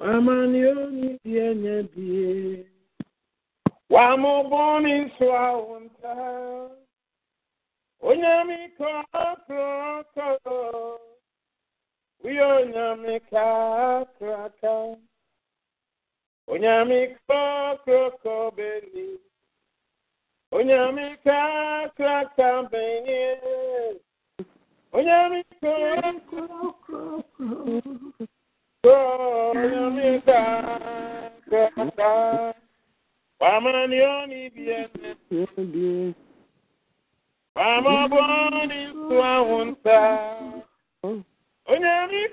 Amani oni di enye biye kɔkɔkɔ. Onyame kakaka bɛyi, Onyame kɔkɔkɔ, Onyame yɛ kakaka, Wamani oni die nye die, Wamoboni nso awonta,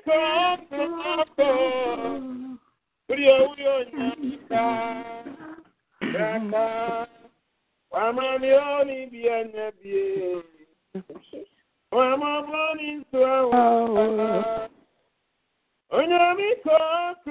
Kɔkɔkɔ, urio urio nyamika, kaka, wamani oni bianya bie, wamaboni nsuawa, onyame kɔkɔkɔ,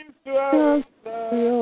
Just your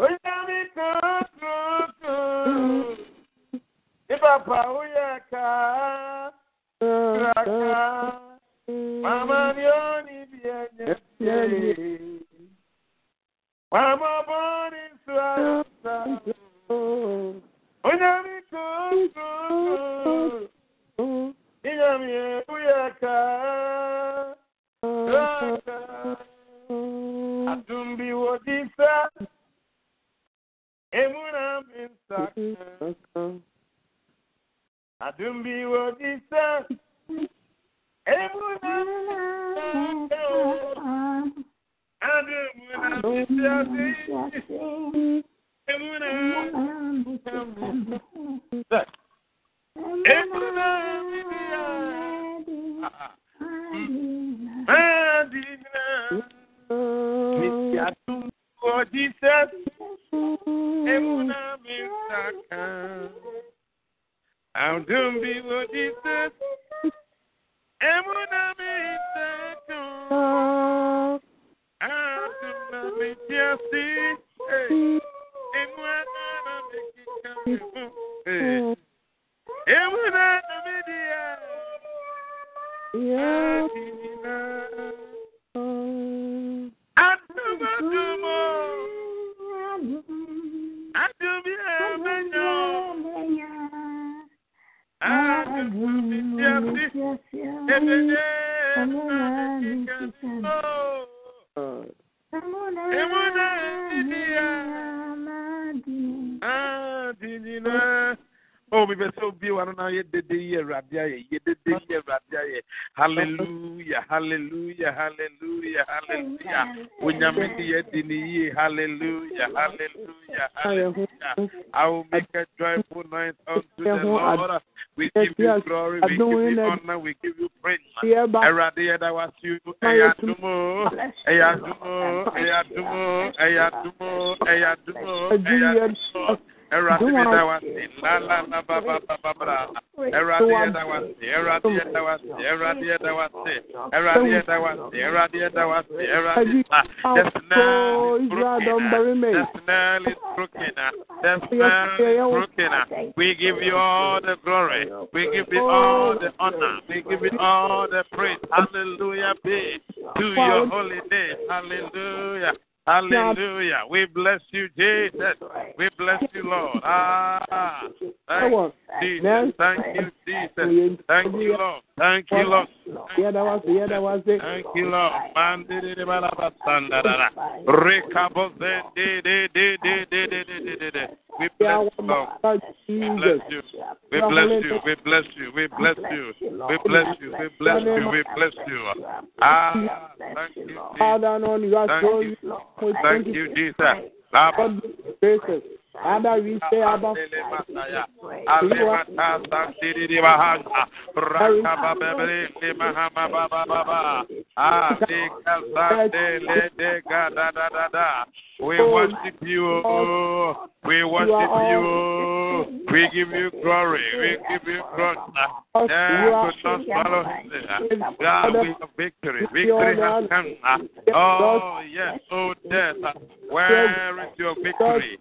Eh, uyo nyame kakaka. Kaka, Onyame kakaka beni. Onyame kakaka beni. Onyame kakaka. Onyame uyaka. Kaka. Wamani oni bien. Wamaboni swamse. Onyame kakaka. Onyame uyaka. Hey. Ye bien. Wamaboni swamse. Onyame kakaka. Ibapa uyaka. Kaka. Mama nioni bienye bienye. Mama boni swasa. Onyami kuku. Inyami uyaka. Kaka. Adumbi wodisa. Emuna minsaka. Adumbi wodisa. Emuna minsaka. Adumuna minsaka. Emuna minsaka. Emuna minsaka. Adina. Misiatum for Jesus. And when I'm in Stockholm, I'll do be what. And when I'm in Stockholm, I'll do not be And when I'm in Stockholm, hey. And when I'm in the eye, yeah. Oh, we were so beautiful. I don't know. You the year, Rabia. You did the year, Rabia. Hallelujah, hallelujah, hallelujah, hallelujah. Unyamidi yedini, hallelujah, hallelujah, hallelujah. I will make a joyful noise unto the Lord. We give you glory, we give you honor, we give you praise. Eradi yeda was you, eyadumo, eyadumo, eyadumo, eyadumo, eyadumo, eyadumo. Eratiye dawasi, la la la ba ba ba ba ba. Eratiye dawasi, eratiye dawasi, eratiye dawasi, eratiye dawasi, eratiye dawasi, eratiye. Just now, broken. Just ah. now, broken. Ah. Just now, broken. Ah. We give you all the glory. We give you all the honor. We give you all the praise. Hallelujah be to your holy name. Hallelujah. Hallelujah. We bless you, Jesus. We bless you, Lord. Ah, thank you, Jesus. Thank you, Jesus. Thank you, Lord. Thank you, Lord. Yeah, that was it. Yeah, was. Thank you, Lord. Da da. Rekabo. We bless you, Lord. We bless you. We bless you. We bless you. We bless you. We bless you. We bless you. We bless you. Ah, thank you, Jesus. Father, on you are Thank so you. Thank you, Jesus. We worship you. We worship you. We give you glory. We give you glory. Yeah, could not sin. God, we have victory. Victory has come. Oh, yes. Oh, death. Where is your victory?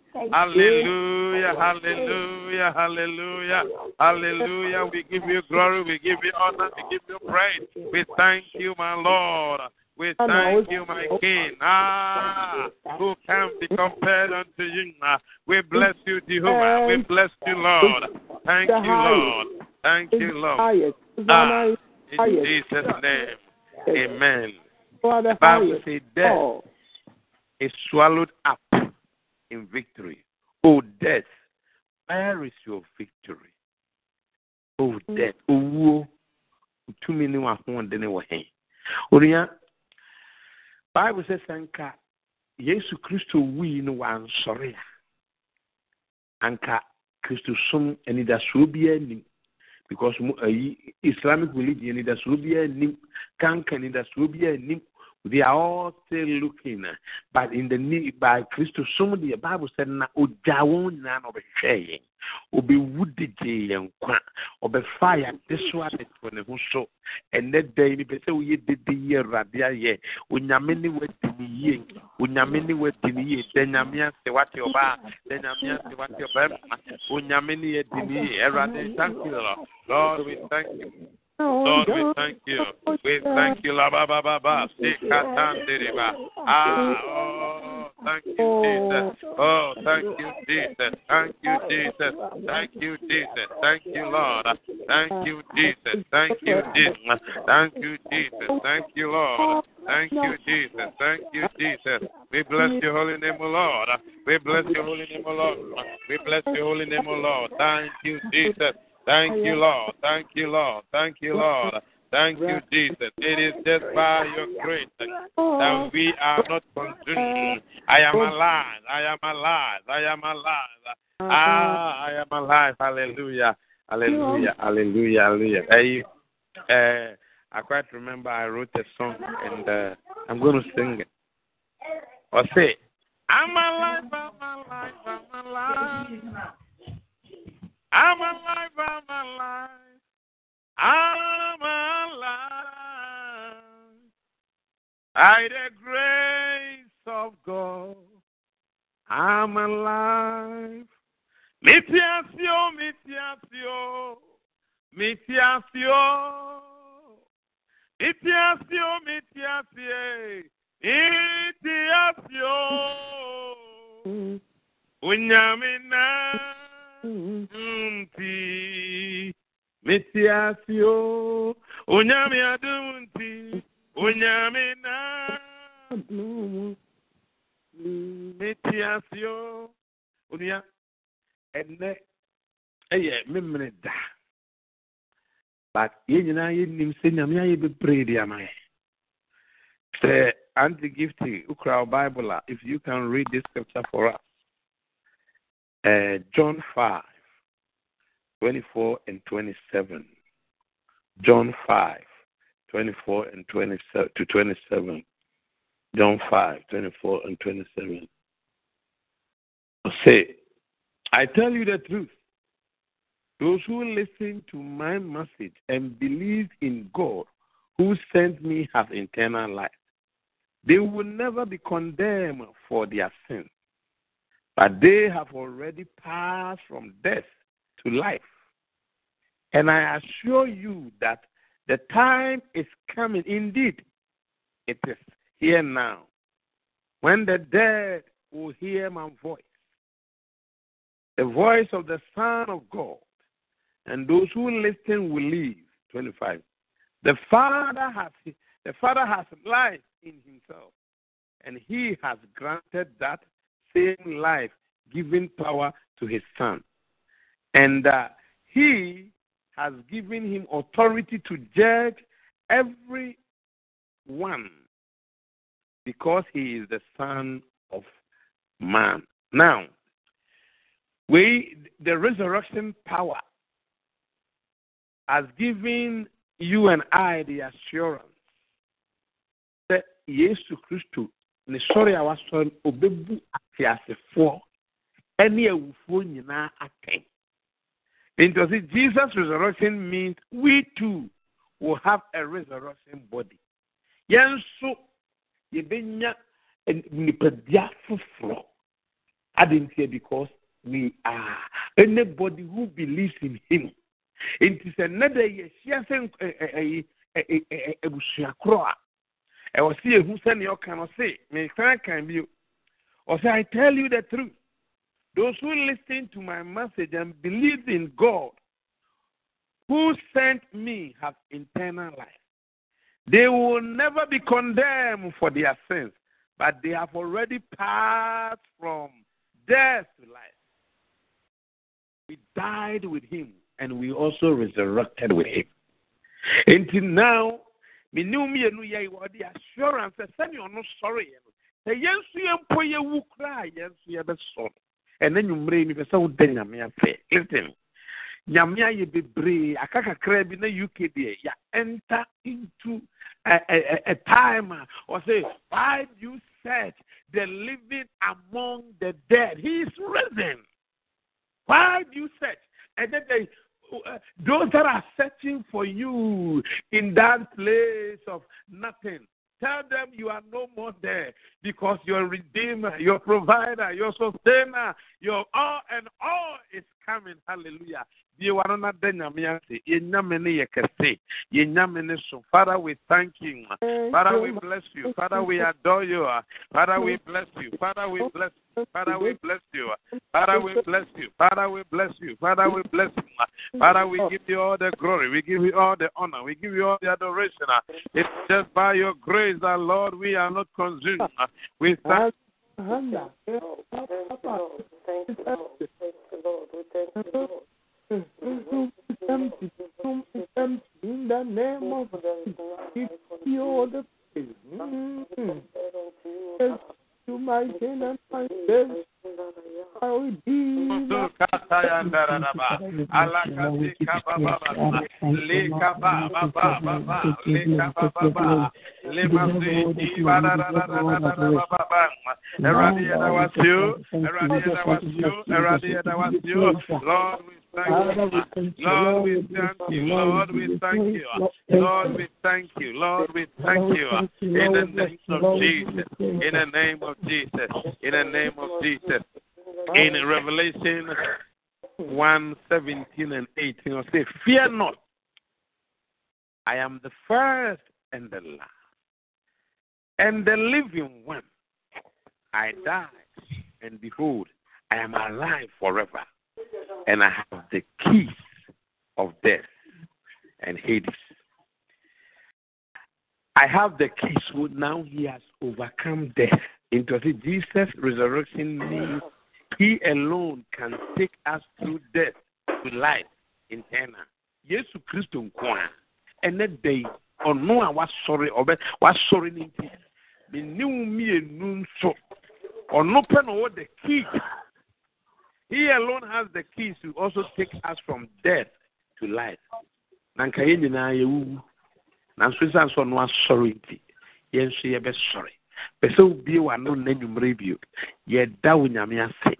Hallelujah, hallelujah, hallelujah. Hallelujah. We give you glory, we give you honor, we give you praise. We thank you, my Lord. We thank you, my King. Ah, who can be compared unto you? We bless you, Jehovah. We bless you, Lord. Thank you, Lord. Thank you, Lord. Ah, in. Jesus' name, amen. The Bible says death Oh, is swallowed up in victory. Oh, death, where is your victory? Oh, mm. death, owuo, tumi ne w'ahoɔden wɔ he? Onua, Bible sɛ sɛ nka Yesu Kristo wui no wansɔre a, anka Kristosom anidasoɔ biara nnim. Because mo ayi Islamic religion anidasoɔ biara nnim, kanka anidasoɔ biara nnim. They are all still looking, uh, but in the need by Christus, of the Bible said, "Na ojawo na no be shayin, obi wudije yenkwa, obi fire this one is for the so." And that day, ni pese uye dede ye radia ye, unyame ni we tini ye, unyame ni we tini ye, denyame ase wati oba, denyame ase wati oba, unyame ni ye tini ye, erade. Thank you, Lord. Lord, we thank you. Lord, we thank you. We thank you, La Ba Ba Ba Ba. Ah, oh, thank you, Jesus. Oh, thank you, Jesus. Thank you, Jesus. Thank you, Jesus. Thank you, Lord. Thank you, Jesus. Thank you, Jesus. Thank you, Jesus. Thank you, Lord. Thank you, Jesus. Thank you, Jesus. We bless your holy name, O Lord. We bless your holy name, O Lord. We bless your holy name, O Lord. Thank you, Jesus. Thank you, Lord. Thank you, Lord. Thank you, Lord. Thank you, Jesus. It is just by your grace that we are not consumed. I am alive. I am alive. I am alive. Ah, I am alive. Hallelujah. Hallelujah. Hallelujah. Hallelujah. Hey, uh, I quite remember I wrote a song and uh, I'm going to sing it. Or say, I'm alive. I'm alive. I'm alive. I'm alive, I'm alive. I'm alive. By the grace of God, I'm alive. Mitiasio, mitiasio, mitiasio. Mitiasio, mitiasie, mitiasio. Mm. Unyamina nti mitiasio. Unyami adunti, unyamina mitiasio. Unya, ɛnɛ ɛyɛ memene da. But yɛn nyinaa yɛnim sɛ nyame ayɛ bebree de ama yɛ. Sɛ anti gifty wokura wo bible a if you can read this scripture for us uh, john 5 24 and 27 john 5 24 and 27 to 27 john 5 24 and 27 say i tell you the truth. Those who listen to my message and believe in god who sent me have eternal life. They will never be condemned for their sins, but they have already passed from death to life. And I assure you that the time is coming. Indeed, it is here now. When the dead will hear my voice, the voice of the Son of God, and those who listen will live. 25. The Father has the Father has life in himself, and he has granted that same life, giving power to his Son. And uh, he has given him authority to judge every one because he is the Son of Man. Now, we the resurrection power has given you and I the assurance that Yesu Kristo ne sɔre a wasɔre obebu ateasefoɔ ɛne awufoɔ nyinaa atɛn. Nti ɔsi Jesus resurrection means we too will have a resurrection body. Yɛn nso yɛbɛnya nipadua foforɔ. Adantia because we are anybody who believes in him. Nti sɛ nnɛ dɛ yɛhyia sɛ abusua korɔ a ɛwɔ sɛ yɛhu sɛnea ɔka no se mesan kan bio ɔsɛ i tell you the truth. Those who listen to my message and believe in god who sent me have eternal life. They will never be condemned for their sins but they have already passed from death to life. We died with him and we also resurrected with him. Until now mene mmienu yɛ wɔde assurance. Sɛ sɛnea ɔno sɔreeɛ no sɛ yɛn nso yɛn mpo yɛwu koraa yɛn nso yɛbɛsɔ no ɛnɛ nwummerɛ yi sɛ woda nyame afɛ listen nyame ayɛ bebree aka kakra bi na uk deɛ yɛ enter into a, a, a time ah, a ɔsɛ why do you search the living among the dead? He is risen. Why do you search and then they uh, those that are searching for you in that place of nothing, tell them you are no more there because your redeemer, your provider, your sustainer, your all and all is coming. Hallelujah. Father, we thank you. Father, we bless you. Father, we adore you. Father, we bless you. Father, we bless you. Father, we bless you. Father, we bless you. Father, we bless you. Father, we bless you. Father, we give you all the glory. We give you all the honor. We give you all the adoration. It's just by your grace, that, Lord, we are not consumed. We thank Thank you, Lord. Thank you, Lord. Thank you, Lord. In the name of Jesus, you the praise. To my King and my Savior, I will be. Yadawasio, Eradi Yadawasio, Eradi Yadawasio. Lord, we thank you. A radia that was you. Lord, we thank you. Lord, we thank you. Lord, we thank you. Lord, we thank you. In the name of Jesus. In the name of Jesus. In the name of Jesus. In Revelation 1 17 and 18, I'll say, Fear not. I am the first and the last, and the living one. I died, and behold, I am alive forever, and I have the keys of death and Hades. I have the keys. So now he has overcome death. Into Jesus' resurrection means he alone can take us through death to life in eternal. Yesu Kristo nko a ɛnɛ da yi ɔno a wasɔre ɔbɛ wasɔre ne nti meniw mmienu nso ɔno pɛ na ɔwɔ the key. He alone has the keys to also take us from death to life. Na nka yɛn nyinaa yɛwuwu. Nanso sisan so ɔno asɔre nti yɛn nso yɛbɛsɔre. Pɛ sɛ wobie w'ano nna nnwummerɛ bio. Yɛda wo nyame ase.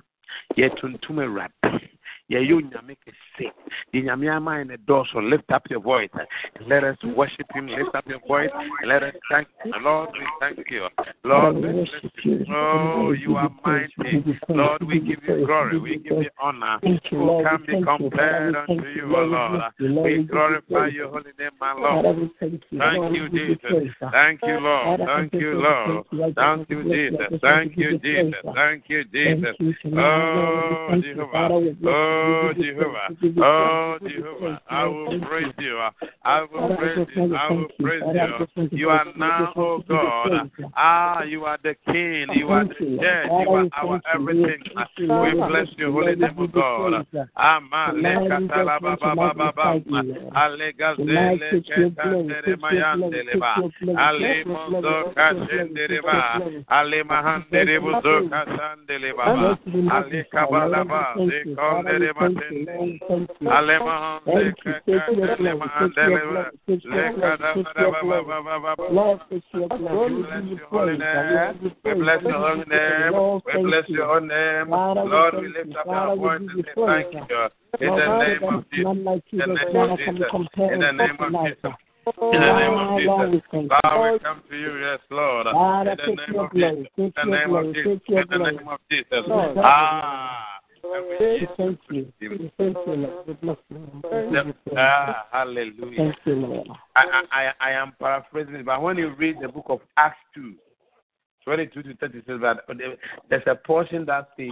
Yɛyɛ onyame kɛse. The nyame ama yɛn dɔɔso. Lift up your voice and let us worship him. Lift up your voice and let us thank him. Lord, we thank you. Lord, we bless you. Oh, you are mighty. Lord, oh, we give you glory. We give you honor. Who can be compared unto you, O Lord? We glorify your holy name, my Lord. Thank you, Jesus. Thank you, oh, Lord. Thank you, Lord. Thank you, Jesus. Thank you, Jesus. Thank you, Jesus. Oh, Jehovah. Oh, Jehovah. Oh, Jehovah. I will praise you. I will praise you. I will praise you. You are now, oh God. Ah, you are the King. You are the Judge. You are our everything. We bless your holy name, oh God. Amen. Alegazele ketantere mayandeleba. Ale mozo kashendereba. Ale mahandere buzo kasandeleba. Ale kabalaba. Zekondereba tende. We bless your holy name. We bless your holy name. We bless your holy name. Lord, we lift up our voice and say thank you. In the name of Jesus. In the name of Jesus. In the name of Jesus. In the name of Jesus. God, we come to you, yes, Lord. In the name of Jesus. In the name of Jesus. In the name of Jesus. Ah. Thank you. Thank you, Lord. We bless you. Ah, hallelujah. Thank you, Lord. I, I, I am paraphrasing but when you read the book of Acts 2, 22 to 30 says that there's a portion that says,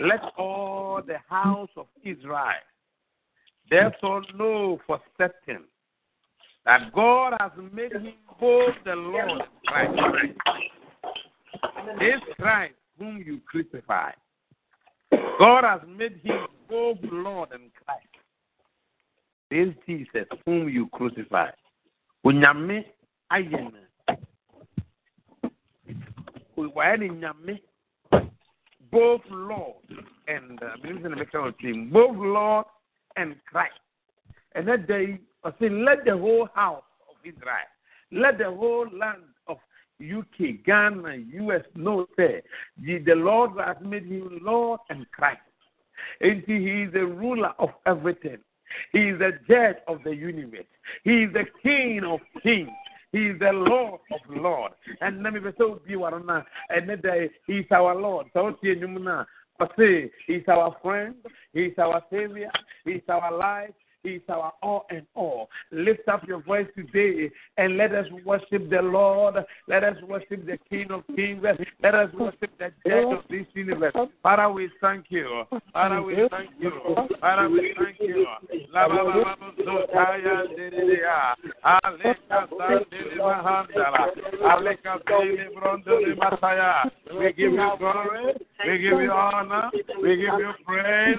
Let all the house of Israel therefore know for certain that God has made him both the Lord Christ. This Christ whom you crucified. God has made him both Lord and Christ. This Jesus whom you crucified. Onyame ayɛ no wayɛ no nyame both Lord and uh, both Lord and Christ. And that day, I say, let the whole house of Israel, let the whole land UK, Ghana, US no, say, the, Lord has made him Lord and Christ. And he is the ruler of everything. He is the judge of the universe. He is the king of kings. He is the Lord of Lords. And let me so be one and then he is our Lord. So say he is our friend, he is our savior, he is our life, is our all and all. Lift up your voice today and let us worship the Lord. Let us worship the King of Kings. Let us worship the Judge of this universe. Father, we thank you. Father, we thank you. Father, we thank you. We give you glory. We give you honor. We give you praise.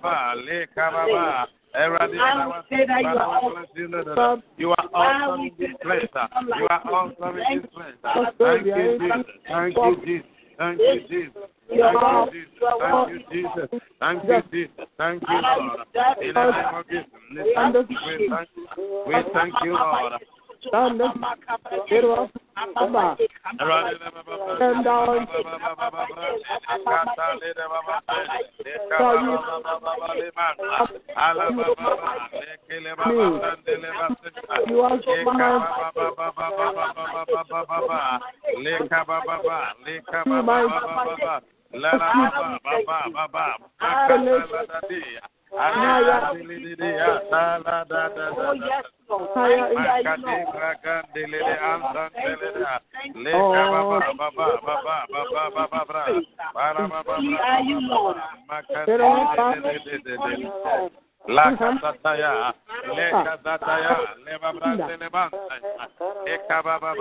Baba, you are awesome in this place. You are awesome in this place. Thank you, Jesus. Thank you, Jesus. Thank you, Jesus. Thank you, Jesus. Thank you, Jesus. Thank you, Jesus. Thank you, Lord. In the name of Jesus. We thank you, Lord stand up. Get up. Come on. Stand down. You are so mad. Leka baba baba baba baba baba baba Oh, yes, Lord. Lord. La casataya, le le babra levanta, e le cababa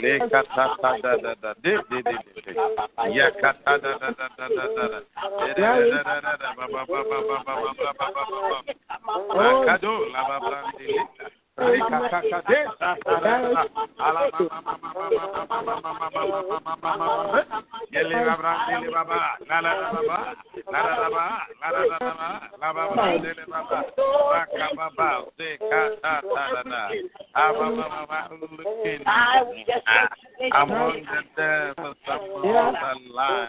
le casata da da da, de de de de, ya da da da da da da, de de de de de de, la levanta. I'm on the there for someone alive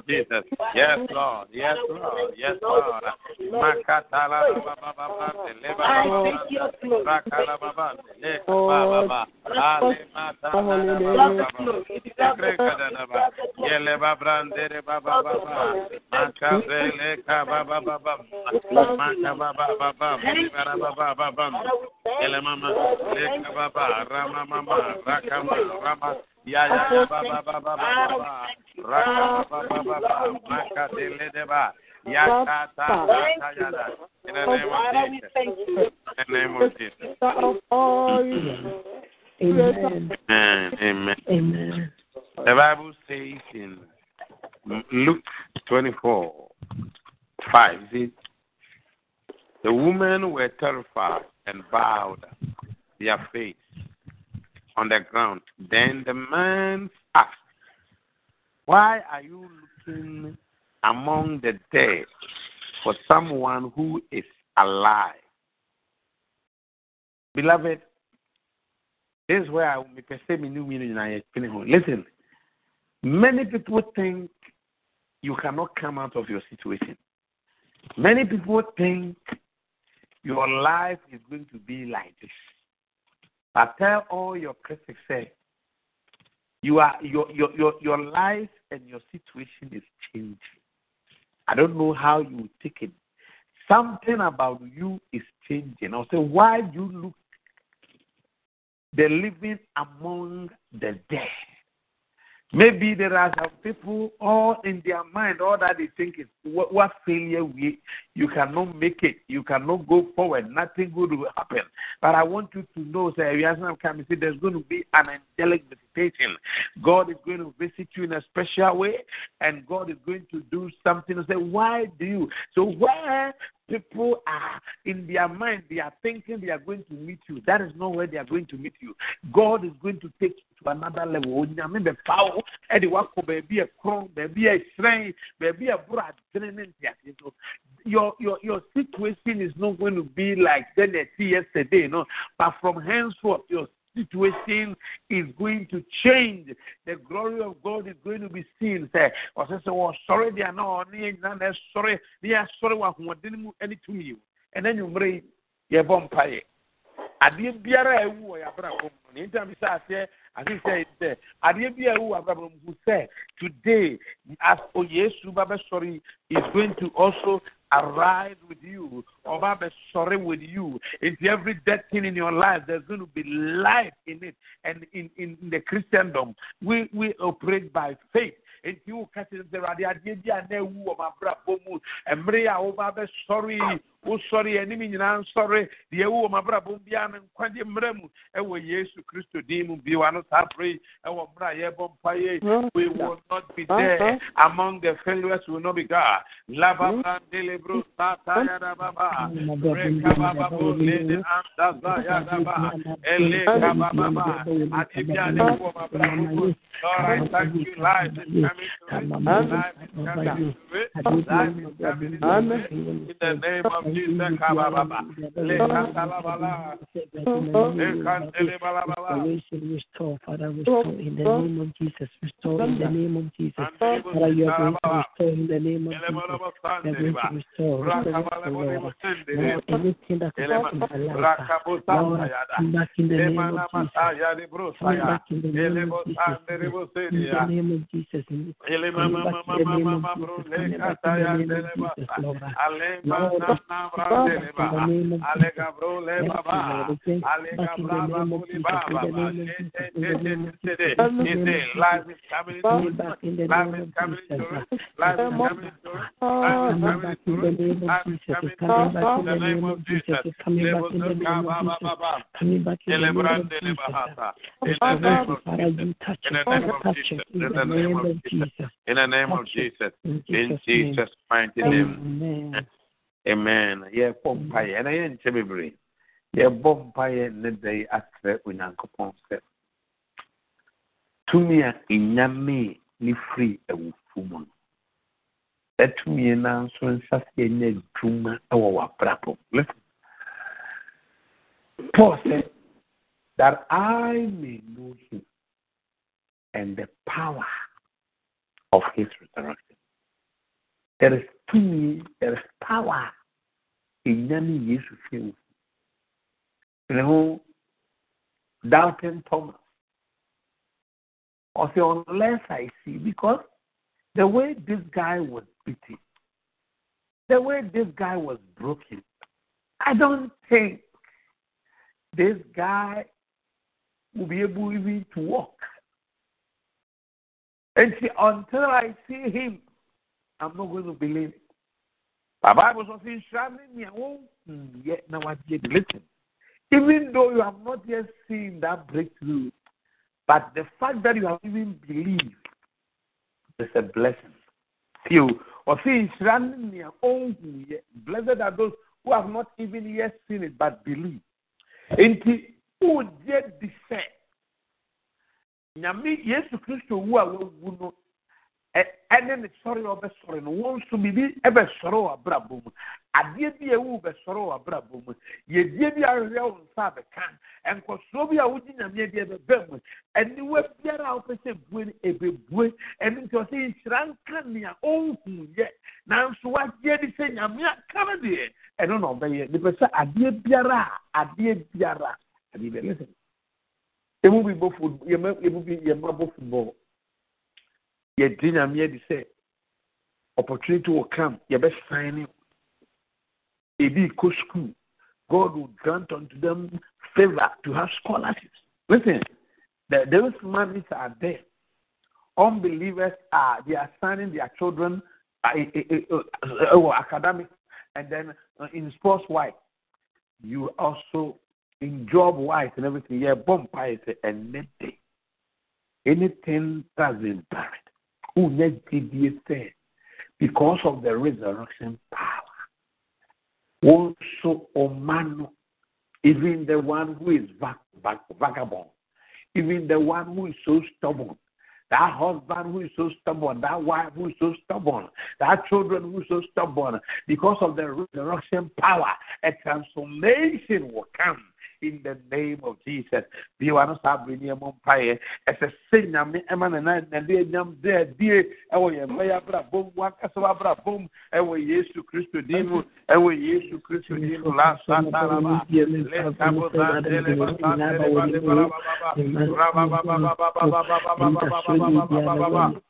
Lord Jesus. Yes, Lord. Yes, Lord. Yes, Lord. Makatala Baba Baba Bakala Baba Baba Yele Babrandere Baba Baba Makavele Kababa Baba Makaba Baba Baba Baba baba. Mama Leka Baba Rama Mama Rakama ya ya ya ba ba ba ba ba ba ba, raka ba ba ba ba, maka de de ba, ya ta ta ta ya da. In the name of Jesus. In the name of Jesus. Amen. Amen. Amen. Amen. The Bible says in Luke 24, 5, it says, the women were terrified and bowed their face on the ground. Then the man asked, Why are you looking among the dead for someone who is alive? Beloved, this is where I me new meaning I. Listen, many people think you cannot come out of your situation. Many people think your life is going to be like this. I tell all your critics say you are your your your, your life and your situation is changing. I don't know how you take it. Something about you is changing. I'll say, why do you look the living among the dead? Maybe there are some people all in their mind, all that they think is what, what failure we you cannot make it, you cannot go forward, nothing good will happen. But I want you to know, sir, you have come see there's going to be an angelic visitation. God is going to visit you in a special way, and God is going to do something say, Why do you? So where people are in their mind, they are thinking they are going to meet you. That is not where they are going to meet you. God is going to take you to another level. Onyame bɛfa wo ɛde wakɔ baabi a kron, baabi a hyerɛn, baabi a boro Your your your situation is not going to be like then yesterday, no. But from henceforth, your situation is going to change. The glory of God is going to be seen. Say, or say, oh, sorry, they are not sorry, they are sorry, what didn't any to me. And then you bring your vampire. Adeɛ biara a ɛwu wɔ yɛabrabɔ mu. Ne ntam sɛ aseɛ ase sɛ sɛ adeɛ biara ɛwu wɔ abrabɔ mu sɛ today as oh, oyesu ba bɛsɔre is going to also arise with you. Or ba bɛsɔre with you. Into every dead thing in your life there's going to be life in it and in in, in the christendom. We we operate by faith nti wo ka kyerɛ sɛ awurade adeɛ bi a na ɛwu wɔ m'abrabɔ mu. Mmerɛ a woba bɛsɔre wosɔre anim nyinaa nsɔre. Deɛ ɛwu wɔ m'abrabɔ mu biara no nkwagye mmerɛ mu ɛwɔ yesu kristo din mu bio. Ano saa berɛ yi ɛwɔ mmerɛ a yɛbɔ mpaeɛ uh-huh. we will not be there among mm-hmm. the failures will not be God lababandelebro satayadababa rekabababo lede antazayadaba elekabababa adeɛ bi a na ɛwu wɔ m'abrabɔ mu. Lord, I thank you. Life is coming to it. Life is coming to it. Life is coming to it. In the name of Jesus, Kabababa. Restore, Father, restore in the name of Jesus. Restore in the name of Jesus. Father, you are going to restore in the name of Jesus. You are going to restore. Restore, Lord. Lord, anything that is in my life, Lord, come back in the name of Jesus. Come back in the name of Jesus. In the name of Jesus. Come back in the name of Jesus. Come back in the name of Jesus, coming coming coming coming coming. In the name of Jesus. Coming in the name of Jesus. In the name of Father, you touch In it. the name Father, of touch Jesus. In the name of Jesus. In the name of Touch it. Jesus. In In Jesus' name. Jesus' mighty name. Amen. Yɛbɔ mpaeɛ ɛna yɛnkyɛ bebree. Yɛbɔ mpaeɛ ne da yi asrɛ Onyankopɔn sɛ tumi a ɛnyame ne firi awufo mu no. Saa tumi no nso nsa sɛ ɛnyɛ adwuma wɔ w'abrabɔ. Listen. Paul said that I may know him and the power of his resurrection. There is tumi, there is power in Yesu Fiu. You know, doubting Thomas. Or say, unless I see, because the way this guy was beaten, the way this guy was broken, I don't think this guy will be able even to walk. And see, until I see him, I'm not going to believe it. The Bible says, "Shining me, oh, yet now what you listen." Even though you have not yet seen that breakthrough, but the fact that you have even believed is a blessing. You oh, or see, oh, yet blessed are those who have not even yet seen it but believe. Enti, who yet descend? Nyame Yesu Kristo wu a wawu no ɛne ne sɔre a ɔbɛsɔre no wɔn nso biribi ɛbɛsɔre wɔ abrabɔ mu. Adeɛ bi a ɛwu bɛsɔre wɔ abrabɔ mu. Yɛdie bi ahwehwɛ wo nsa abɛka nkɔsoɔ bi a wogye nyame adi ɛbɛbɛ mu aniwa biara a wopɛ sɛ bue no ɛbɛbue. Ɛno nti ɔsɛ nhyira nka nea ɔnhu yɛ nanso wagye adi sɛ nyame aka no deɛ ɛno na ɔbɛyɛ. Nipɛ sɛ adeɛ biara a adeɛ biara adeɛ biara emu bi bɔ football yɛma emu bi yɛma bɔ football yɛdi nyame adi sɛ opportunity will come yɛbɛsan ne ebi kɔ school God will grant unto them favor to have scholarships. Listen, the, those monies are there. Unbelievers are they are signing their children uh, uh, uh, uh, academic and then uh, in sports wise. You also in job wise and everything. Yeah, bumpire is anything. Anything that's been buried. Who next say? Because of the resurrection power. Also, Omano, even the one who is vagabond, even the one who is so stubborn, that husband who is so stubborn, that wife who is so stubborn, that children who is so stubborn, because of the resurrection power, a transformation will come in the name of Jesus. Bí wàá sáà bìrì ní ẹmu mpa yẹ, ẹsẹ̀ sẹ́ nyàmé ẹ̀ma nana nàdé ẹ̀nyàm dẹ́ ẹ̀díye ẹ̀wọ̀ yẹn mbẹ́yà abúlà bọ́m wọn kẹsàn-án abúlà bọ́m ẹ̀wọ̀ Yéṣu Kristo dìímù ẹ̀wọ̀ Yéṣu Kristo dìímù lásán tààràbà lẹ́tàbọ̀ sàndélé sàndélé balẹ̀ balababa rababababababababababababa. Imara basandele academic excellence. Labron dele bozeka. Nakando ribuzi sa.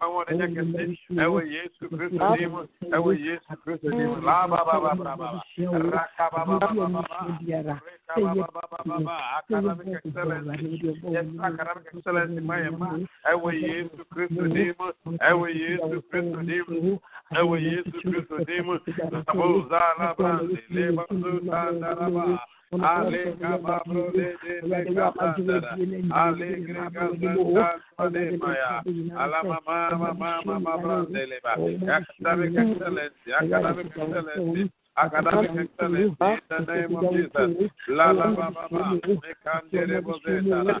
awonekese ewe yesu kristu dimu ewe yesu kristu dimu labababababa rakabababababa rekabababababa academic excellence yes academic excellence mayema ewe yesu kristu dimu ewe yesu kristu dimu ewe yesu kristu dimu sabuzalabrandelebazutandalaba Academic excellence, academic excellence academic excellence in the name of Jesus. La la la la la.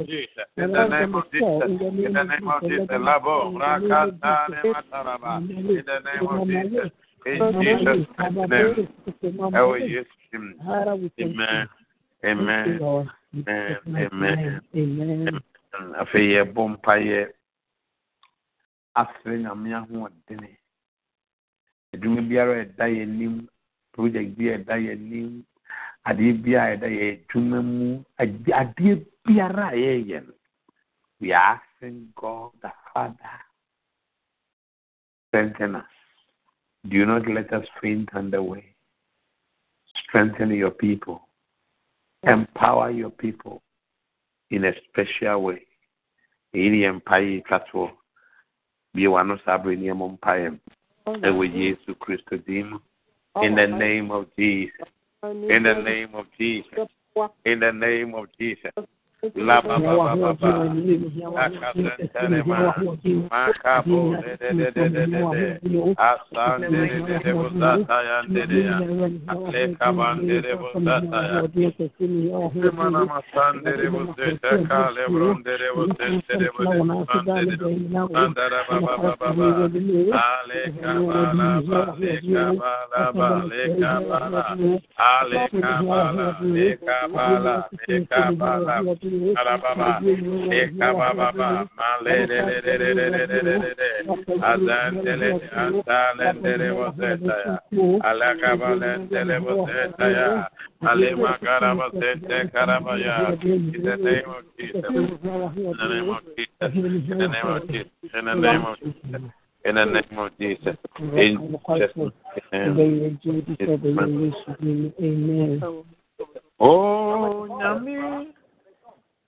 Jesus. In the name of Jesus. In the name of Jesus. Labo. Rakatane mataraba. In the name of Jesus. In Jesus' name. Oh, yes. Amen. Amen. Amen. Amen. Amen. afei yɛbɔ mpaeɛ afrɛ nyame ahoɔdene adwuma biara ɛda yɛn anim project bi a ɛda yɛn anim adeɛ bi a ɛda yɛn adwuma mu ade- adeɛ biara a yɛyɛ no we are asking god the father strengthen us do not let us faint on the way strengthen your people empower your people in a special way. Èyí ni yẹn mpa yìí twa toɔ. Bie w'ano saa abere ni ɛmɔ mpa. Ɛwɔ Yesu Kristo din mu. In the name of Jesus. In the name of Jesus. In the name of Jesus. La ba ba ba ba ba. Makabo de de de de de de de. Asan de de de de ya de de ya. Ale kaban de de buzata ya. Semana masan de de buzete kale bron de de de de de. Sandara ba ba ba ba ba. Ale kabala ba le kabala ba le kabala. Ale kabala le kabala le kabala. Alababa, Ekababa, Malede, Azantele, Antalendele Vosetaya, Alakabalendele Vosetaya, Alema Karabasete Karabaya, in the name of Jesus, in the name of Jesus, in the name of Jesus, in the name of Jesus. In the name of Jesus. In Jesus' name. Amen. Oh.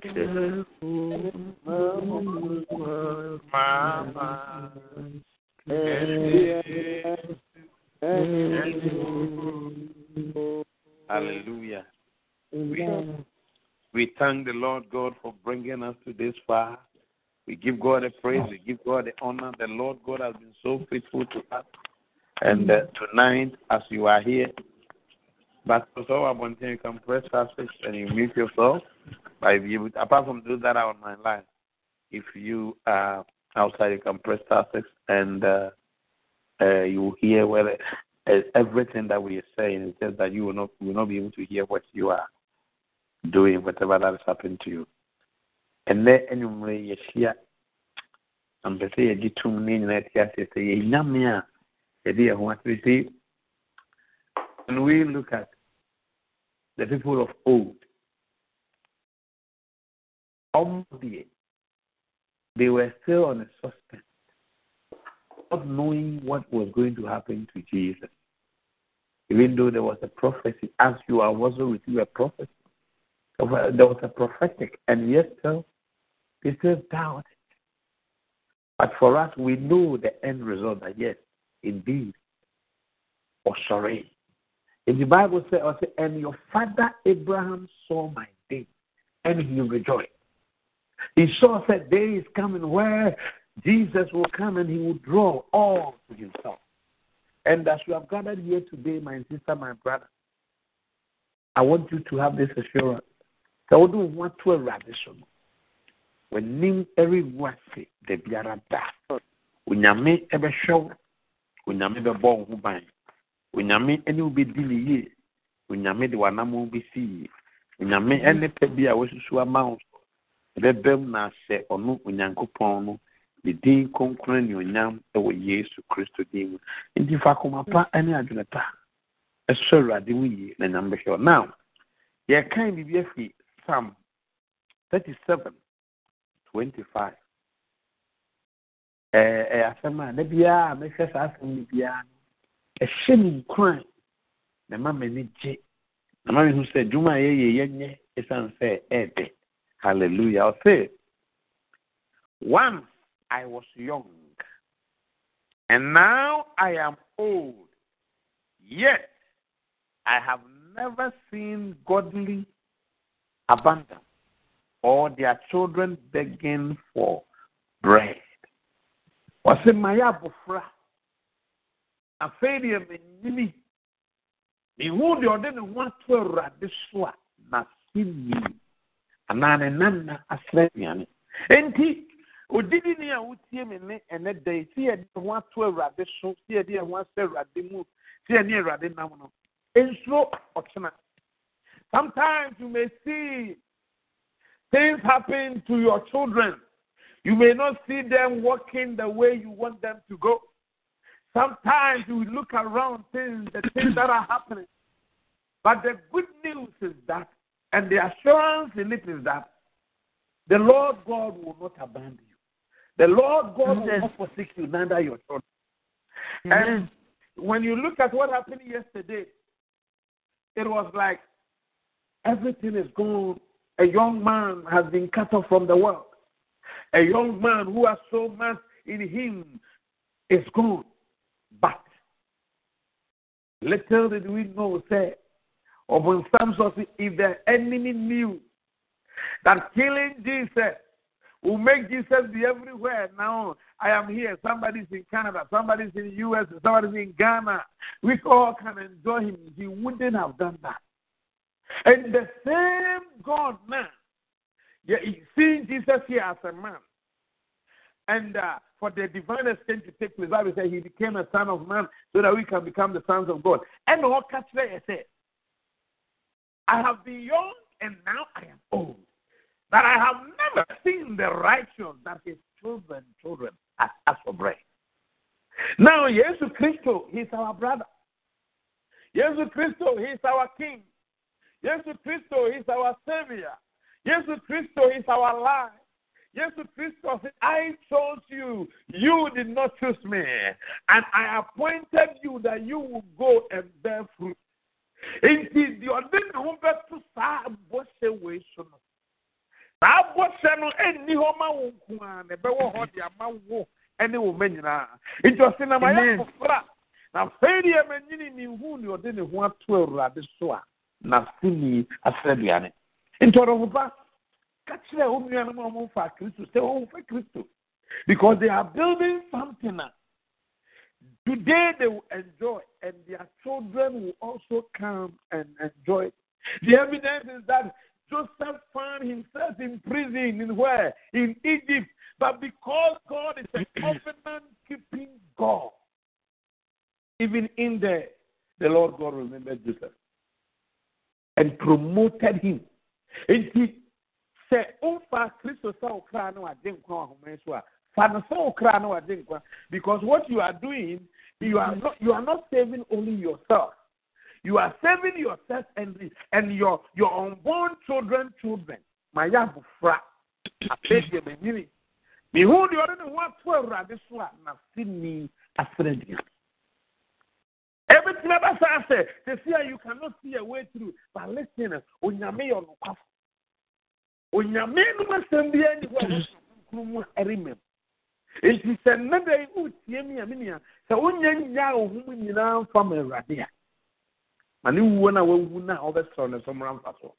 Good. Jesus. Mama. Hallelujah. Amen. We thank the Lord God for bringing us to this far. We give God a praise. We give God the honor. The Lord God has been so faithful to us. And uh, tonight, as you are here, but so I want you can press six and you mute yourself. By apart from those that are on my line, if you are outside, can press star and uh, uh, you hear whether uh, everything that we are saying. It's just that you will not will not be able to hear what you are doing, whatever that has happened to you. ɛnɛ anwummerɛ yɛhyia na mpɛ sɛ yɛgye tom ne nyinaa ti ase sɛ yɛnyame a yɛde yɛn ho asere sɛ when we look at the people of old ɔmo deɛ they were still on a suspense not knowing what was going to happen to Jesus even though there was a prophecy as you have also received a prophecy there was a prophetic and yet still they still doubted. But for us, we know the end result that yes, indeed, or sorry. In the Bible says, and your father Abraham saw my day, and he rejoiced. He saw that day is coming where Jesus will come and he will draw all to himself. And as you have gathered here today, my sister, my brother, I want you to have this assurance. That we don't want to eradicate w'anim ɛrengu ase da. Biara da onyame bɛhwɛ wo onyame bɛbɔ wo ho ban. Onyame ne wo bɛdi ne yie onyame de w'anammɔ bɛsi yie onyame ne pɛ bi a wasusu ama wo so ɛbɛbɛm na ahyɛ ɔno onyankopɔn no ne din kronkron ne onyam wɔ yesu kristo din mu. Nti fa akoma pa ne adwene pa ɛsɔ awurade ho yie na nyame bɛhwɛ wo now yɛkan biribi afiri psalm 37 25 ɛɛ asɛm a da biara a mehwɛ saa asɛm no biara no ɛhyɛ me nkuran na ma m'ani gye. Na ma mehu sɛ dwuma a yɛyɛ yɛnyɛ ɛsiane sɛ ɛɛdɛ hallelujah. I say. once i was young. And now i am old. Yet i have never seen godly abundance or their children begging for bread. Wɔsɛ ma yɛ abofra afei deɛ menyini mehu deɛ ɔde ne a n'ase nie anaa ne asrɛ enti odidi ni a wotie ɛnɛ ho ato awurade so si ho asɛ awurade mu si awurade nam no. Sometimes you may see things happen to your children. You may not see them walking the way you want them to go. Sometimes you look around things the things that are happening. But the good news is that and the assurance in it is that the Lord God will not abandon you. The Lord God will not forsake you, neither your children. And when you look at what happened yesterday, it was like everything is gone. A young man has been cut off from the world. A young man who has so much in him is gone. But little did we know, say, sort of if the enemy knew that killing Jesus will make Jesus be everywhere. Now I am here. Somebody's in Canada. Somebody's in the US. Somebody's in Ghana. We all can enjoy him. He wouldn't have done that. And the same God man, seeing Jesus here as a man, and uh, for the divine exchange to take place, Bible says he became a son of man so that we can become the sons of God. And all catch said, I have been young and now I am old. That I have never seen the righteous that his children, children, ask for bread. Now, Jesus Christ, he's our brother. Jesus Christ, he's our king. Jesus Christ, he's our savior. Jesus Christ, he's our life. Jesus Christ said, I chose you. You did not choose me. And I appointed you that you would go and bear fruit. Nti deɛ ɔde ne ho bɛto saa bɔhyɛ wei so no saa bɔhyɛ no ɛnni hɔ ma wo nko a na ɛbɛwɔ hɔ de ama wo ne wo mma nyinaa nti ɔse na mayɛ fofora na afei deɛ manyini ne hu ne ɔde ne ho ato awurade so a n'aseni asɛ aduane nti ɔdɔfo ba ka kyerɛ wo nuanom a ɔmomfa kristo sɛ wɔmfa kristo because they are building something a Today they will enjoy, and their children will also come and enjoy. The evidence is that Joseph found himself in prison in where? In Egypt. But because God is a covenant keeping God, even in there, the Lord God remembered Joseph and promoted him. And he said, Christo because what you are doing you are not you are not saving only yourself. You are saving yourself and and your your unborn children children. My yabufra. Apɛdeɛ m'anyini. Mihu deɛ ɔde ne ho ato awurade so a n'aseni asrɛ deɛ. Everything about say, they see you cannot see a way through. But listen, onyame yɛ ɔnokwafo. Onyame no asɛm bi ani hɔ a wɔsɔ nkuru mu. Nti sɛ nnada yi wotie mi a me nua sɛ wonya nyaa wo ho mu nyinaa mfa ma awurade a ma ne wuo no a wawu no a wobɛsrɛ no so so.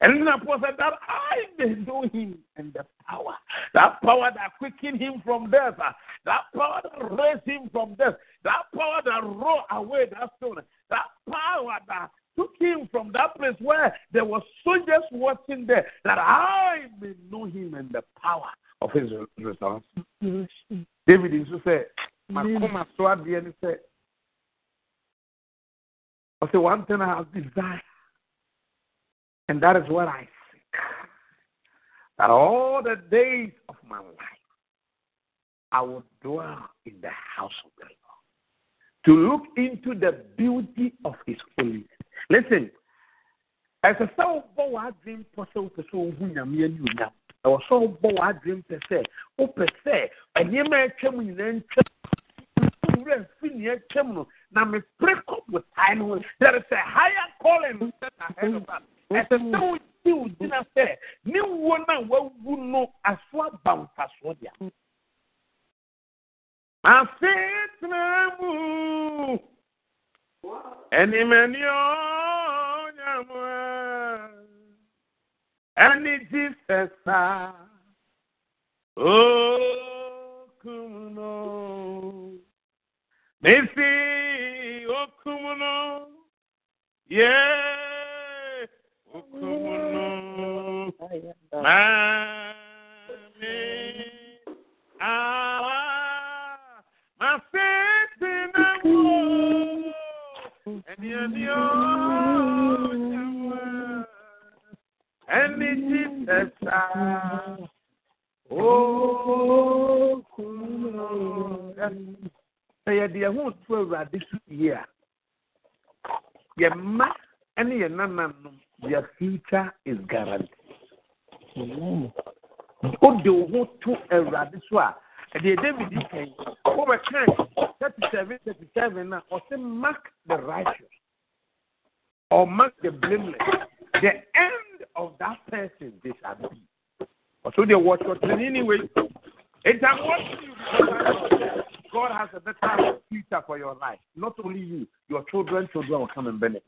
And then Paul said that I may know him and the power, that power that quickened him from death, that power that raised him from death, that power that rolled away that stone, that power that took him from that place where there were soldiers watching there, that I may know him and the power of his resurrection. David to say, makoma so adeɛ ne sɛ ɔsɛ one thing I have desired and that is what I seek that all the days of my life I will dwell in the house of the Lord to look into the beauty of His holiness. Listen, ɛsɛ sɛ wobɔ w'adwene pɔ sɛ wopɛ sɛ wohu nyame ani onyam ɛwɔ sɛ wobɔ w'adwene pɛ sɛ wopɛ sɛ nneɛma atwa nyinaa ntwa nwura mfi nea atwam no na mepere kɔ botae no ho there is a higher calling ahead of us ɛsɛ sɛ wogye wo gyina sɛ ne wuo no a wawu no aso aba mfasoɔ dea afei tena mu animani onyamo and it is a sign. Oh, on, Missy, oh, Kumuno. Yeah, oh, Kumuno. Mami, ah, my faith in the world. And you're the ocean ẹni tí tẹsà. Ooo sɛ yɛde yɛn ho to awurade so yie a yɛn mma ne yɛn nananom future is guaranteed. wode wo ho to awurade so a ɛdeɛ david kan wobɛkan 37 37 na ɔse mark the righteous. Or mark the blameless. The end of that person they shall be ɔso deɛ wɔtɔtene anyway it's a what God has a better future for your life. Not only you, your children, children will come and benefit.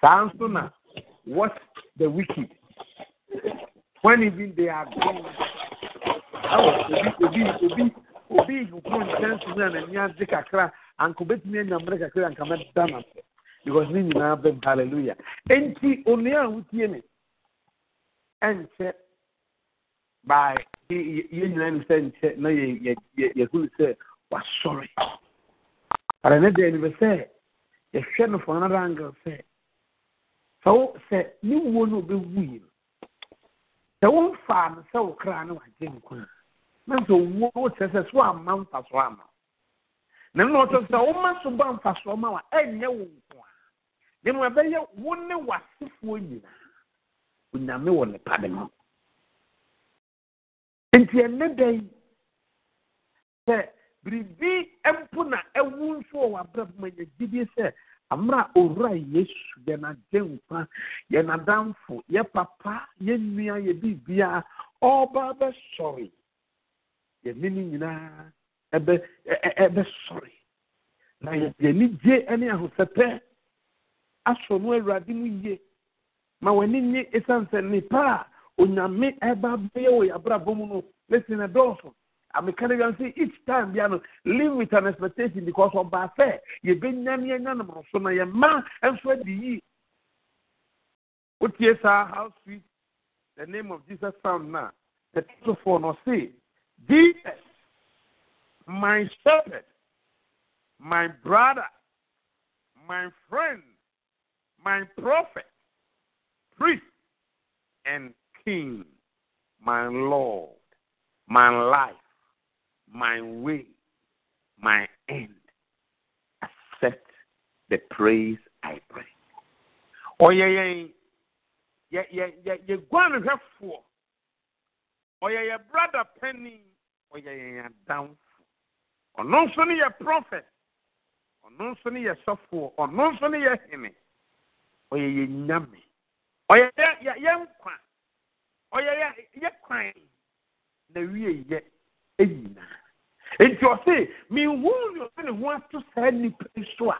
So now. What the wicked, when even they are gone, obi obi obi nkukuru nkyɛnse na n'ani agye kakra anko betumi anya mmerɛ kakra anka mɛda na sɛ because ne nyinaa bɛm hallelujah enti onua a wotie me ɛnkyɛ by yɛn nyinaa nim sɛ nkyɛ na yɛ yɛ yɛhunu sɛ wasɔre ara ne deɛ nimɛ sɛ yɛhwɛ no from another angle sɛ sɛ wo sɛ ne wuo no obɛwu yi no sɛ womfaa no sɛ wo kra no wagye nkwa a na sɛ owuo wo kyerɛ sɛ so amma mfasoɔ ama na nna ɔtɔ sɛ woma so ba mfasoɔ ma wa ɛnyɛ wo nko a ne mu ɛbɛyɛ wo ne w'asefoɔ nyinaa onyame wɔ ne pa de mu. Nti ɛnɛ da sɛ biribi mpo na ɛwu nso wɔ w'abrɛ mu ɛnyɛ gyidie sɛ amara owura yesu yɛn agye nkwa yɛn adamfo yɛ papa yɛ nua yɛ biribia ɔba bɛsɔre. Yɛn ne nyinaa ɛbɛ ɛbɛsɔre na yɛn gye ne ahosɛpɛ. Asɔ no awurade mu yie. Ma w'ani nye esan sɛ nipa a onyame ɛba bɛyɛ wɔ yɛabrabɔ mu no listen ɛdɔɔso. Ameka no wiam sɛ each time bia no live with an expectation because ɔbaa sɛ yɛbɛnya ne yɛnya nom so na yɛma nso adi yie wotie saa how sweet the name of jesus sound na the title no say jesus my shepherd my brother my friend my prophet priest and king my lord my life my way, my end. Accept the praise I bring. Oh, yeah, yeah, yɛn yɛ yɛ yɛ yɛ guanhwɛfoɔ. Ɔyɛ yɛ brother penny. Ɔyɛ yɛn adamfo. Ɔno nso ne yɛ prophet. Ɔno nso ne yɛ sɔfoɔ. Ɔno nso ne yɛ hene. Ɔyɛ yɛ nyame. Ɔyɛ yɛ yɛ nkwa. Ɔyɛ yɛ yɛ kwan. Na wie yɛ ɛnyinaa nti ɔse mehu ne ɔde ne ho ato saa nnipa yi so a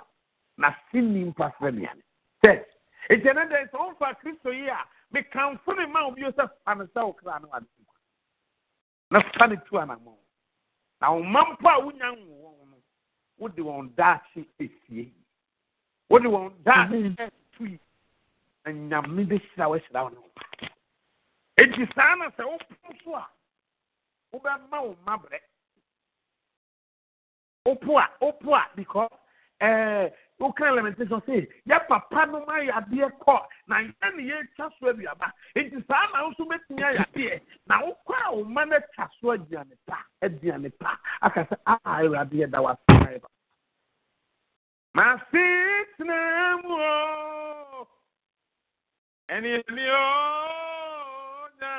n'ase ni mpa sɛ nnuane sɛ nti ɛno dɛ sɛ womfa kristo yi a mekamfo ne ma wo bio sɛ fa no sɛ wo kra no wade nkwa. Na fa ne tu anammɔ na wo ma mpo a wonya nwo wɔn no wode wɔn daakye esie. Wode wɔn daakye ɛtu yi na nyame bɛhyira wɔahyira wo ne wo nti saa na sɛ wopom so a wobɛma wo mma brɛ opo a opo a because ɛɛ woka lamentation say yɛ papa no ma yɛ adeɛ kɔ na yɛ ne yɛ twa so aduaba. Nti saa na nso bɛtumi ayɛ adeɛ. Na wokɔ a wo ma no twa so aduane pa aduane pa. Aka sɛ a awurade yɛ da wase ayɛ ba ɛne ani o nya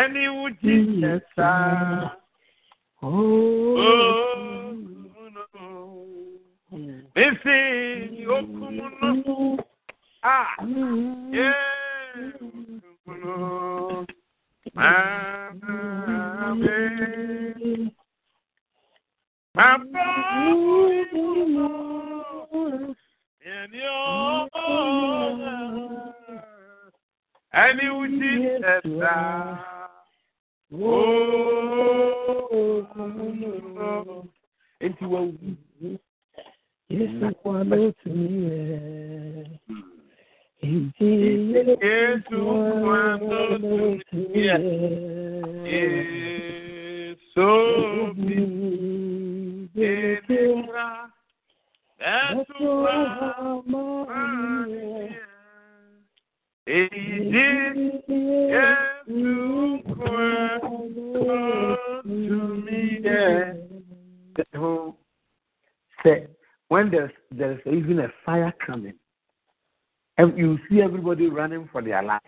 ɛne wo gyi yɛ saa Oh, no. Ese okumu no. Ah. Yeah. No. And your and you did that. Enti wa wu. Yesu kwalo tumiye. Enti Yesu kwalo tumiye. Yesu obi enira ẹtùwà mọ́nìyà èyí dé yẹtù kọ́ tùmí yẹ. Say, when there's there's even a fire coming, and you see everybody running for their life.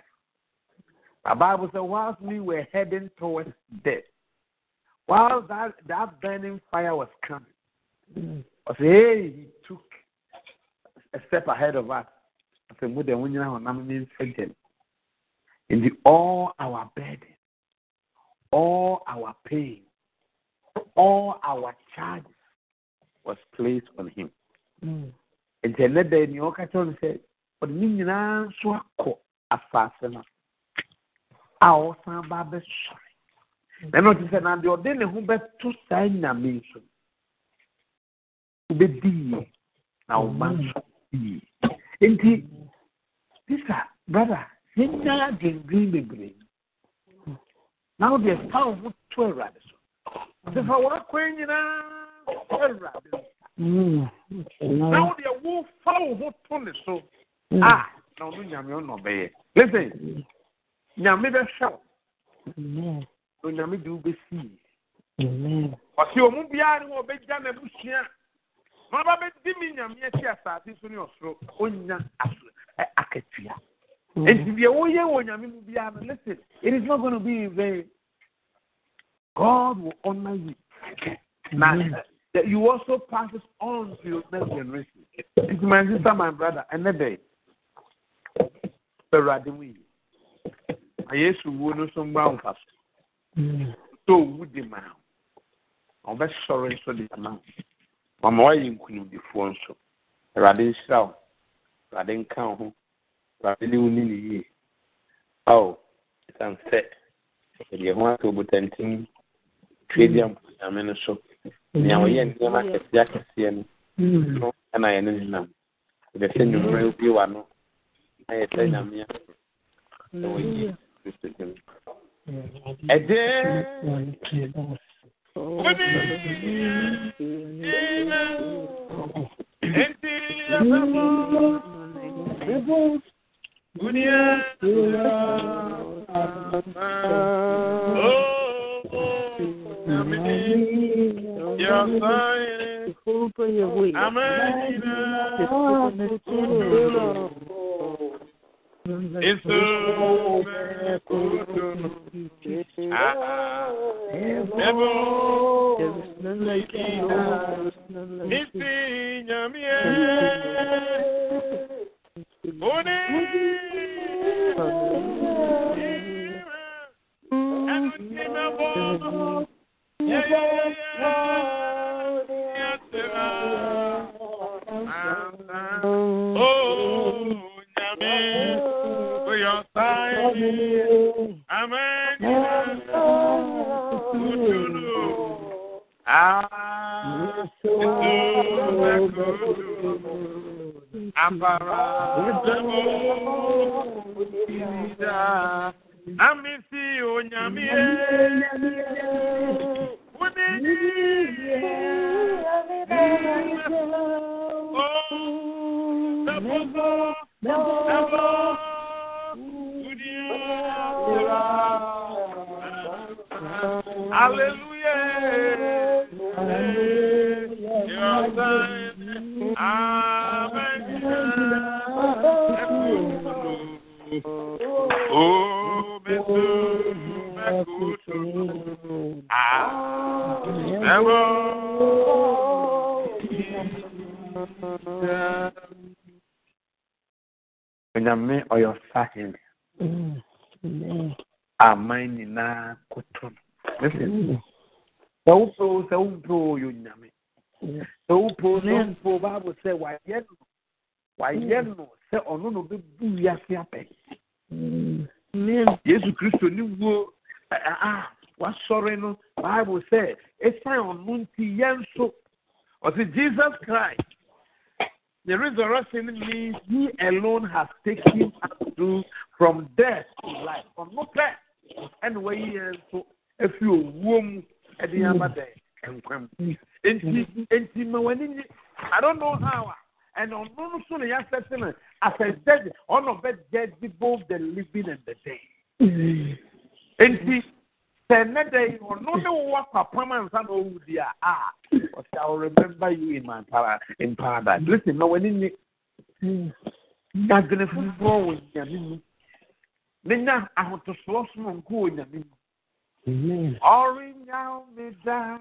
The Bible says, whilst we were heading towards death, while that, that burning fire was coming, I say, hey, he took a step ahead of us. I said, "Mo de wo nyina hɔ na me mfa gyam." In the all our burden, all our pain, all our charges was placed on him. nti ɛnɛ da ni ɔka kyerɛ no sɛ ɔde ne nyinaa nso akɔ asase no a ɔsan ba abɛsɔre ɔte sɛ na deɛ ɔde ne ho bɛto saa nyame nso no, wobɛdi yie na wo ma nso yie nti sisa brother yɛnya adwendwen bebree na wode fa wo ho to awurade so. Ɔte fa wɔakwan nyinaa awurade na wo deɛ wofa wo ho to ne so. A na ɔno nyame ɔna ɔbɛyɛ listen. Nyame bɛhwɛ wo onyame de wobɛsii ɔse ɔmu biara ne hɔ ɔbɛgya n'abusua na ɔba bɛdi me nyame akyi asase so ne ɔsoro ɔnya aso ɛ- akatua mm. enti deɛ woyɛ wɔ nyame mu biara no listen it is not going to be in vain god will honor you na that eh, eh, you also pass it on to your next generation. It's my sister, my brother, and the day. Awurade mu yi. Na Yesu wuo no so mgba mfa so. So mm. owu di ma. Ɔbɛsɔre nso de ama. Mama wayɛ nkunimdifoɔ nso. Awurade nhyira wo. Awurade nka wo ho. Awurade ne wo ni ne yie. Ao, ɛsiane sɛ yɛde ho ato botantim twe di amponyame mm. no so. Mm. nea ɔyɛ nneɛma akɛseɛ akɛseɛ no mm. no ɛna yɛne no nam ɛbɛ sɛ nnwummerɛ wobie w'ano na yɛsɛ nyame a na wɔyie kristo dim ɛgye wone enti yɛbɛbɔ Unia, Amen. Your Kutulu, sɛ wompɛ o bible sɛ wayɛ no wayɛ no sɛ ɔno na ɔbɛbu wiase apɛ yesu kristo ne wuo wasɔre no bible sɛ ɛsiane ɔno nti yɛn nso. Ɔsɛ jesus christ the resurrection means he alone has taken us through from death to life. Ɔno pɛ ɛna wayi yɛn nso efi owuo mu ɛde yɛn aba dɛ nkwam nti nti ma w'ani nye i don't know how and ɔno no so na yɛasɛte no as a judge ɔno bɛ judge both the living and the dead nti sɛ nnɛ da yi ɔno ne wo apapam ansa na ɔwu di a a ah, i will remember you in my para in paradise listen ma w'ani nye dadwene foforɔ wɔ nyame mu ne nya ahotosoɔ sononko wɔ nyame mu Amen. Orinya meda.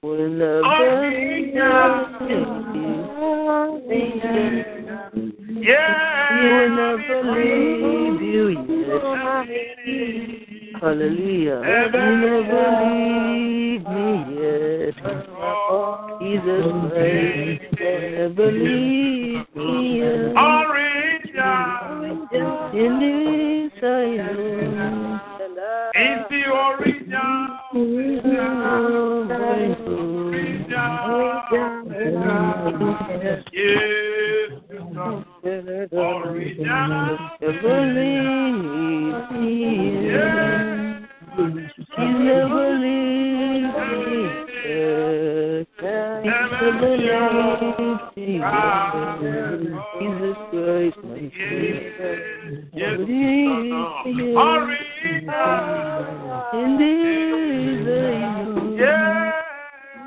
cross. Amini. Sebebia. Hallelujah. You never leave me yet. Jesus Christ, never leave me yet. In this I know. In the original. Yes. Original. Never leave me yet. He never leaves me yet. He never leaves me yet. Jesus Christ, my Savior. Yes.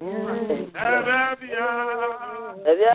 Ẹ̀rẹ̀ bí i. Ẹ̀rẹ̀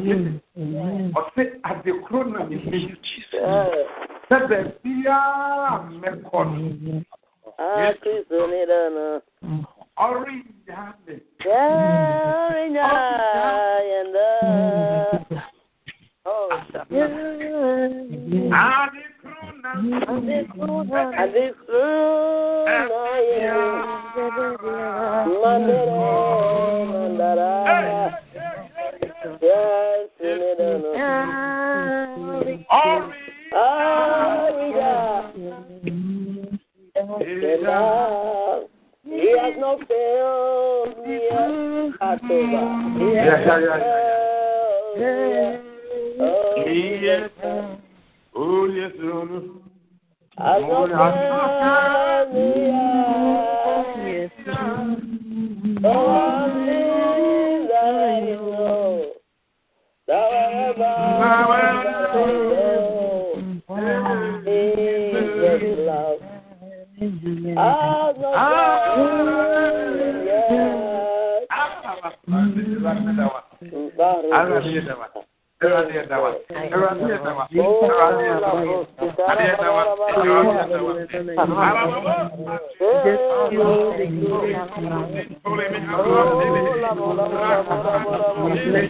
Hallelujah. Listen. Ɔsɛ adekoro na mi yi. Sɛ baabi a mɛkɔ no, ɔrenya me. Adekoro na He Thank you.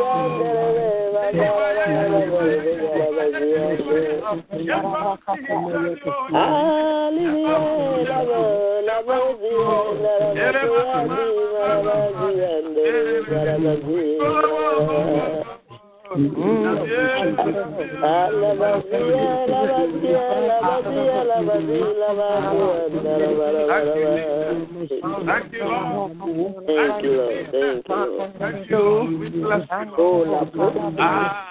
Hallelujah. Lord. Thank you, Lord. Thank you, Lord. Thank you, Lord. We bless you. Oh, la puta. Ah.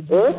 Yeah.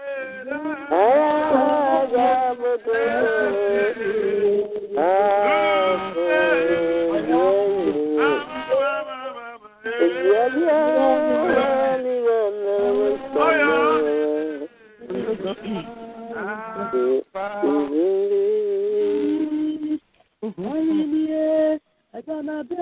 I got my best.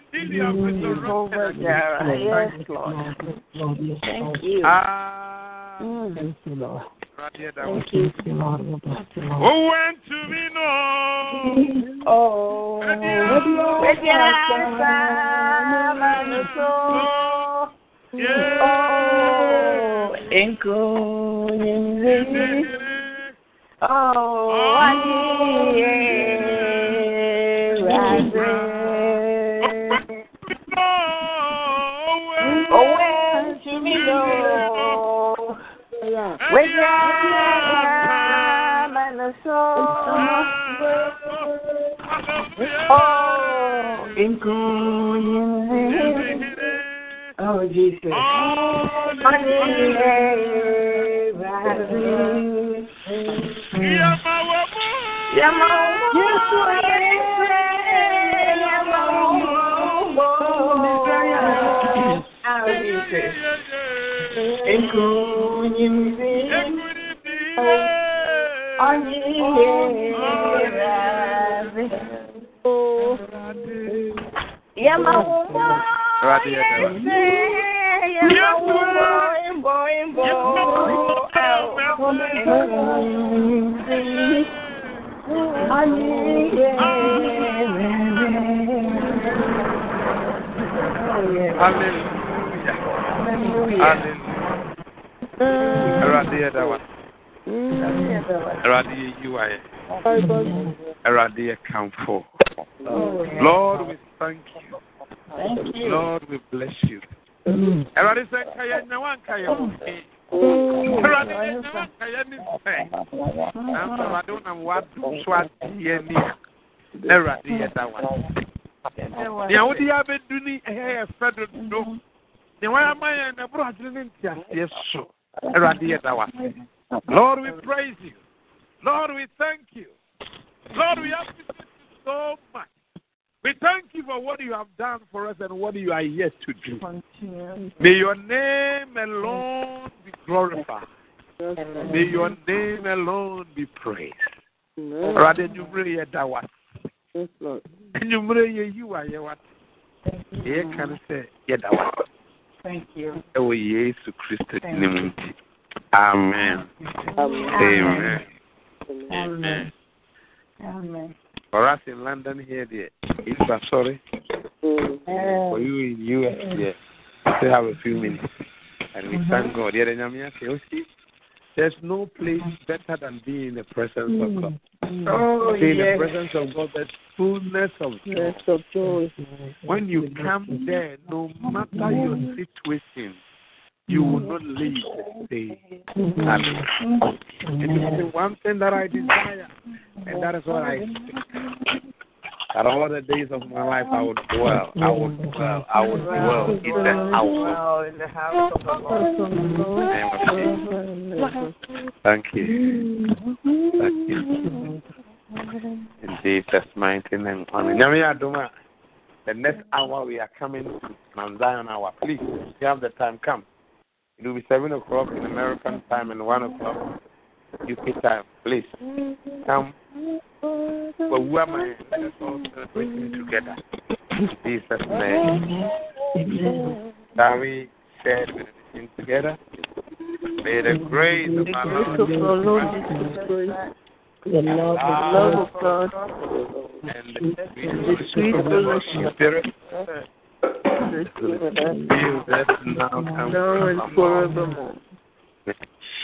Jehovah Jireh. Yes, Lord. Thank you. Uh, Thank you, Lord. Thank you. oh, went to me no? Oh, Oh, including Oh, I hear. soul. Wake up, mind and soul. Oh, including Oh, Jesus. Oh, Jesus. Ekuyim diye ayere Yamawuma yese yamawuma imbo imbo Ekuyim diye ayere Hallelujah. Hallelujah. Eradi yɛ da wa. Eradi yɛ yiwa yɛ. Eradi. Lord, we thank you. Thank you. Lord, we bless you. Eradi sɛ nkayɛ nyawa nkayɛ wɔn. Eradi yɛ nyawa nkayɛ ni nsɛ. Nanso eradi wonam wadu so adeɛ ni a. Eradi yɛ da wa. Nea wode yɛ abɛdu ni na ɛboro adwene ne ntiaseɛ. Lord, we praise you. Lord, we thank you. Lord, we appreciate you so much. We thank you for what you have done for us and what you are yet to do. May your name alone be glorified. May your name alone be praised. Rather, you really that was. And you are. Here can say, yeah, that. Thank you. Oh, Jesus Christ, name. Amen. Amen. Amen. Amen. For us in London here, dear, if you are sorry, for you in US here, we still have a few minutes. And we thank mm-hmm. God. Yeah, then I'm here, okay, see, There's no place better than being in the presence of God. Mm. Oh, Being in the presence of God, there's fullness of joy. Yes, of joy. When you come there, no matter your situation, you will not leave the same. Hallelujah. It is the one thing that I desire, and that is what I seek. That all the days of my life I would dwell, I would dwell, I would dwell in the house in the house of the Lord. Thank you. Thank you. In Jesus' mighty name. Amen. Nyame adom a, The next hour we are coming to Mount Zion hour. Please, if you have the time, come. It will be 7 o'clock in American time and 1 o'clock UK time. Please, come. But who am I? Let us all celebrate together. Jesus' name. Shall we share benediction together? May the grace of our Lord The love the love of God, and the sweet fellowship Spirit of the be with us now and forevermore.